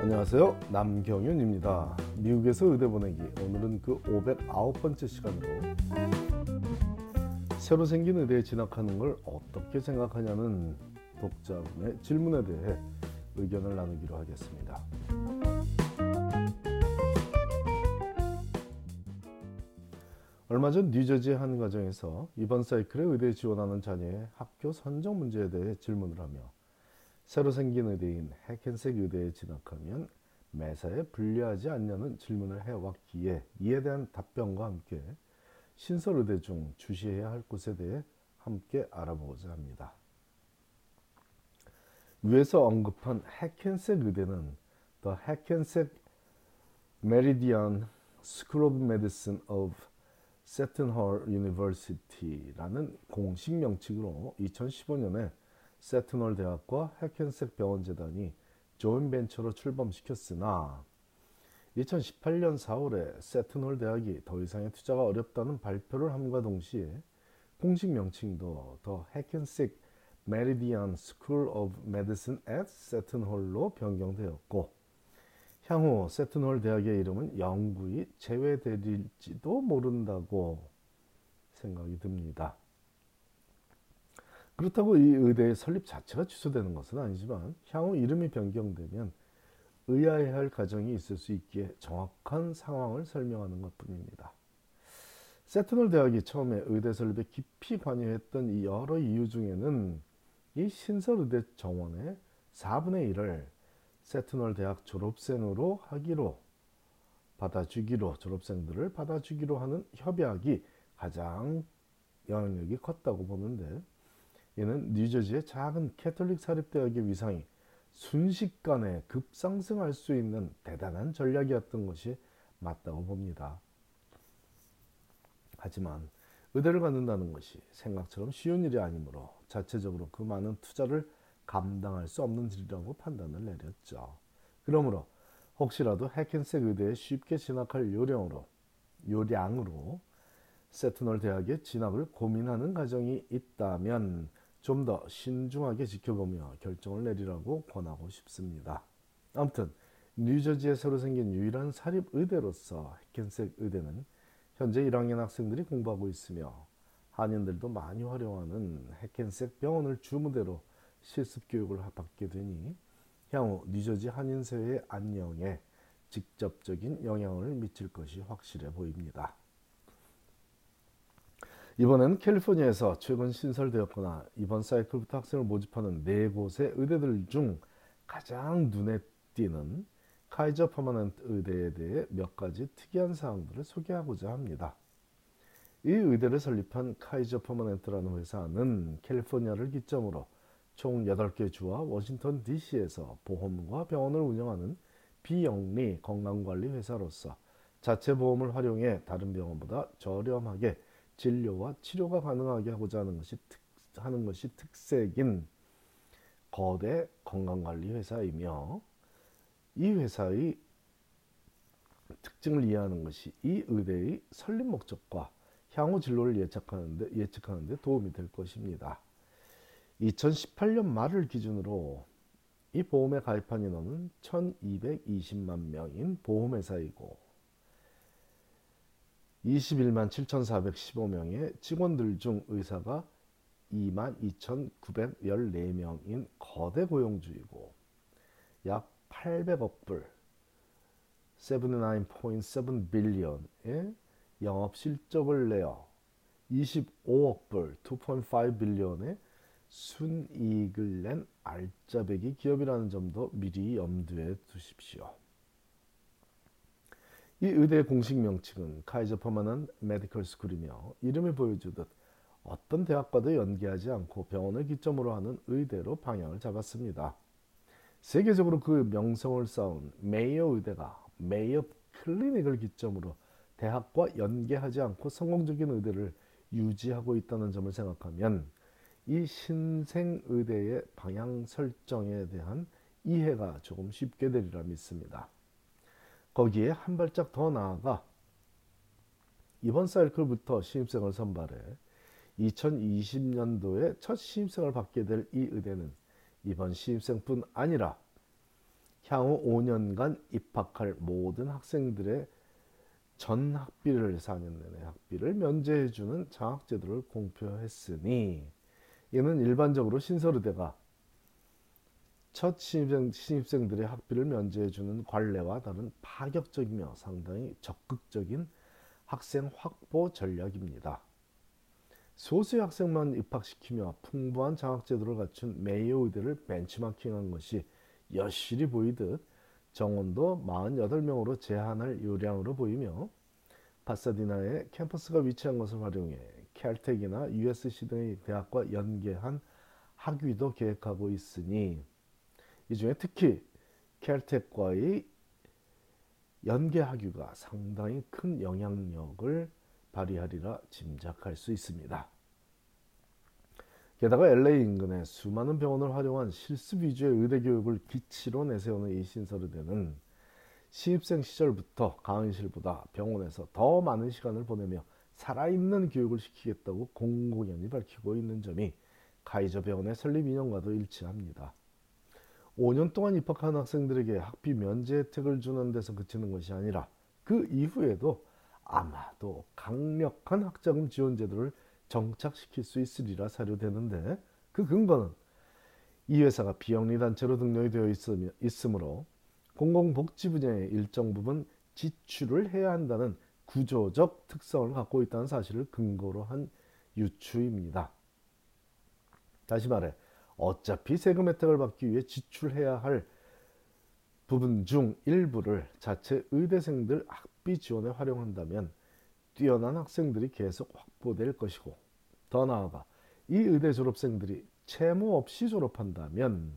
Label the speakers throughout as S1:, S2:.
S1: 안녕하세요. 남경윤입니다. 미국에서 의대 보내기. 오늘은 그 509번째 시간으로 새로 생긴 의대에 진학하는 걸 어떻게 생각하냐는 독자분의 질문에 대해 의견을 나누기로 하겠습니다. 얼마 전 뉴저지의 한 가정에서 이번 사이클에 의대에 지원하는 자녀의 학교 선정 문제에 대해 질문을 하며 새로 생긴 의대인 해켄색 의대에 진학하면 매사에 불리하지 않냐는 질문을 해왔기에 이에 대한 답변과 함께 신설 의대 중 주시해야 할 곳에 대해 함께 알아보고자 합니다. 위에서 언급한 해켄색 의대는 The Hackensack Meridian School of Medicine of Seton Hall University라는 공식 명칭으로 2015년에 세튼홀 대학과 해켄색 병원 재단이 joint venture로 출범시켰으나 2018년 4월에 세튼홀 대학이 더 이상의 투자가 어렵다는 발표를 함과 동시에 공식 명칭도 The Hackensack Meridian School of Medicine at Seton Hall로 변경되었고 향후 세튼홀 대학의 이름은 영구히 제외될지도 모른다고 생각이 듭니다. 그렇다고 이 의대의 설립 자체가 취소되는 것은 아니지만 향후 이름이 변경되면 의아해할 야 가정이 있을 수 있기에 정확한 상황을 설명하는 것뿐입니다. 세트널 대학이 처음에 의대 설립에 깊이 관여했던 이 여러 이유 중에는 이 신설 의대 정원의 4분의 1을 세트널 대학 졸업생으로 하기로 받아주기로 졸업생들을 받아주기로 하는 협약이 가장 영향력이 컸다고 보는데 이는 뉴저지의 작은 캐톨릭 사립대학의 위상이 순식간에 급상승할 수 있는 대단한 전략이었던 것이 맞다고 봅니다. 하지만 의대를 갖는다는 것이 생각처럼 쉬운 일이 아니므로 자체적으로 그 많은 투자를 감당할 수 없는 일이라고 판단을 내렸죠. 그러므로 혹시라도 해켄색 의대에 쉽게 진학할 요령으로 요량으로 세트널 대학에 진학을 고민하는 가정이 있다면 좀 더 신중하게 지켜보며 결정을 내리라고 권하고 싶습니다. 아무튼 뉴저지에 새로 생긴 유일한 사립 의대로서 해켄색 의대는 현재 1학년 학생들이 공부하고 있으며 한인들도 많이 활용하는 해켄색 병원을 주무대로 실습 교육을 받게 되니 향후 뉴저지 한인사회의 안녕에 직접적인 영향을 미칠 것이 확실해 보입니다. 이번에는 캘리포니아에서 최근 신설되었거나 이번 사이클부터 학생을 모집하는 네 곳의 의대들 중 가장 눈에 띄는 카이저 퍼머넌트 의대에 대해 몇 가지 특이한 사항들을 소개하고자 합니다. 이 의대를 설립한 카이저 퍼머넌트라는 회사는 캘리포니아를 기점으로 총 8개 주와 워싱턴 DC에서 보험과 병원을 운영하는 비영리 건강관리 회사로서 자체 보험을 활용해 다른 병원보다 저렴하게 진료와 치료가 가능하게 하고자 하는 것이 특, 하는 것이 특색인 거대 건강관리 회사이며 이 회사의 특징을 이해하는 것이 이 의대의 설립 목적과 향후 진로를 예측하는데, 예측하는데 도움이 될 것입니다. 2018년 말을 기준으로 이 보험에 가입한 인원은 1220만 명인 보험회사이고 21만 7,415명의 직원들 중 의사가 2만 2,914명인 거대 고용주이고 약 800억 불 79.7 billion의 영업 실적을 내어 25억 불 2.5 billion의 순이익을 낸 알짜배기 기업이라는 점도 미리 염두에 두십시오. 이 의대의 공식 명칭은 Kaiser Permanente Medical School이며 이름이 보여주듯 어떤 대학과도 연계하지 않고 병원을 기점으로 하는 의대로 방향을 잡았습니다. 세계적으로 그 명성을 쌓은 Mayo 의대가 Mayo Clinic을 기점으로 대학과 연계하지 않고 성공적인 의대를 유지하고 있다는 점을 생각하면 이 신생 의대의 방향 설정에 대한 이해가 조금 쉽게 되리라 믿습니다. 거기에 한 발짝 더 나아가 이번 사이클부터 신입생을 선발해 2020년도에 첫 신입생을 받게 될 이 의대는 이번 신입생뿐 아니라 향후 5년간 입학할 모든 학생들의 전 학비를 4년 내내 학비를 면제해주는 장학제도를 공표했으니 이는 일반적으로 신설의대가 첫 신입생, 신입생들의 학비를 면제해주는 관례와 다른 파격적이며 상당히 적극적인 학생 확보 전략입니다. 소수의 학생만 입학시키며 풍부한 장학제도를 갖춘 메이오 의대를 벤치마킹한 것이 여실히 보이듯 정원도 48명으로 제한할 요량으로 보이며 파사디나에 캠퍼스가 위치한 것을 활용해 캘텍이나 USC 등의 대학과 연계한 학위도 계획하고 있으니 이 중에 특히 캘텍과의 연계 학위가 상당히 큰 영향력을 발휘하리라 짐작할 수 있습니다. 게다가 LA 인근에 수많은 병원을 활용한 실습 위주의 의대 교육을 기치로 내세우는 이 신설의대는 신입생 시절부터 강의실보다 병원에서 더 많은 시간을 보내며 살아있는 교육을 시키겠다고 공공연히 밝히고 있는 점이 카이저 병원의 설립 인연과도 일치합니다. 5년 동안 입학한 학생들에게 학비 면제 혜택을 주는 데서 그치는 것이 아니라 그 이후에도 아마도 강력한 학자금 지원 제도를 정착시킬 수 있으리라 사료되는데 그 근거는 이 회사가 비영리 단체로 등록이 되어 있으므로 공공복지 분야의 일정 부분 지출을 해야 한다는 구조적 특성을 갖고 있다는 사실을 근거로 한 유추입니다. 다시 말해 어차피 세금 혜택을 받기 위해 지출해야 할 부분 중 일부를 자체 의대생들 학비 지원에 활용한다면 뛰어난 학생들이 계속 확보될 것이고 더 나아가 이 의대 졸업생들이 채무 없이 졸업한다면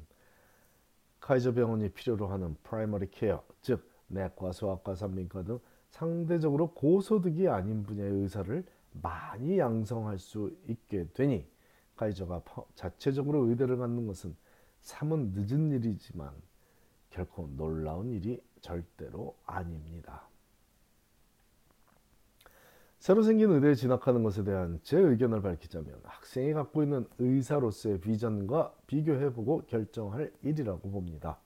S1: Kaiser 병원이 필요로 하는 primary care 즉 내과, 소아과, 산부인과 등 상대적으로 고소득이 아닌 분야의 의사를 많이 양성할 수 있게 되니 Kaiser가 자체적으로 의대를 갖는 것은 삼은 늦은 일이지만 결코 놀라운 일이 절대로 아닙니다. 새로 생긴 의대에 진학하는 것에 대한 제 의견을 밝히자면 학생이 갖고 있는 의사로서의 비전과 비교해보고 결정할 일이라고 봅니다.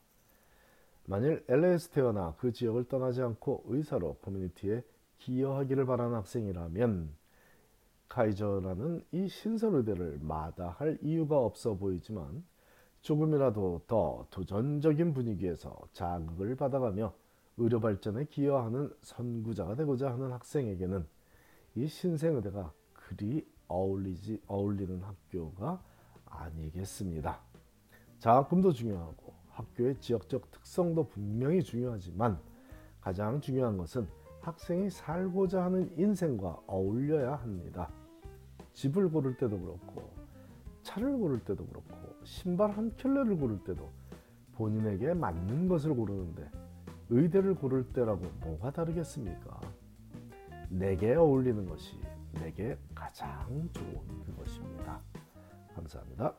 S1: 만일 LA에서 태어나 그 지역을 떠나지 않고 의사로 커뮤니티에 기여하기를 바라는 학생이라면 카이저라는 이 신설의대를 마다할 이유가 없어 보이지만 조금이라도 더 도전적인 분위기에서 자극을 받아가며 의료 발전에 기여하는 선구자가 되고자 하는 학생에게는 이 신생의대가 그리 어울리지 어울리는 학교가 아니겠습니다. 장학금도 중요하고 학교의 지역적 특성도 분명히 중요하지만 가장 중요한 것은 학생이 살고자 하는 인생과 어울려야 합니다. 집을 고를 때도 그렇고 차를 고를 때도 그렇고 신발 한 켤레를 고를 때도 본인에게 맞는 것을 고르는데 의대를 고를 때라고 뭐가 다르겠습니까? 내게 어울리는 것이 내게 가장 좋은 그것입니다. 감사합니다.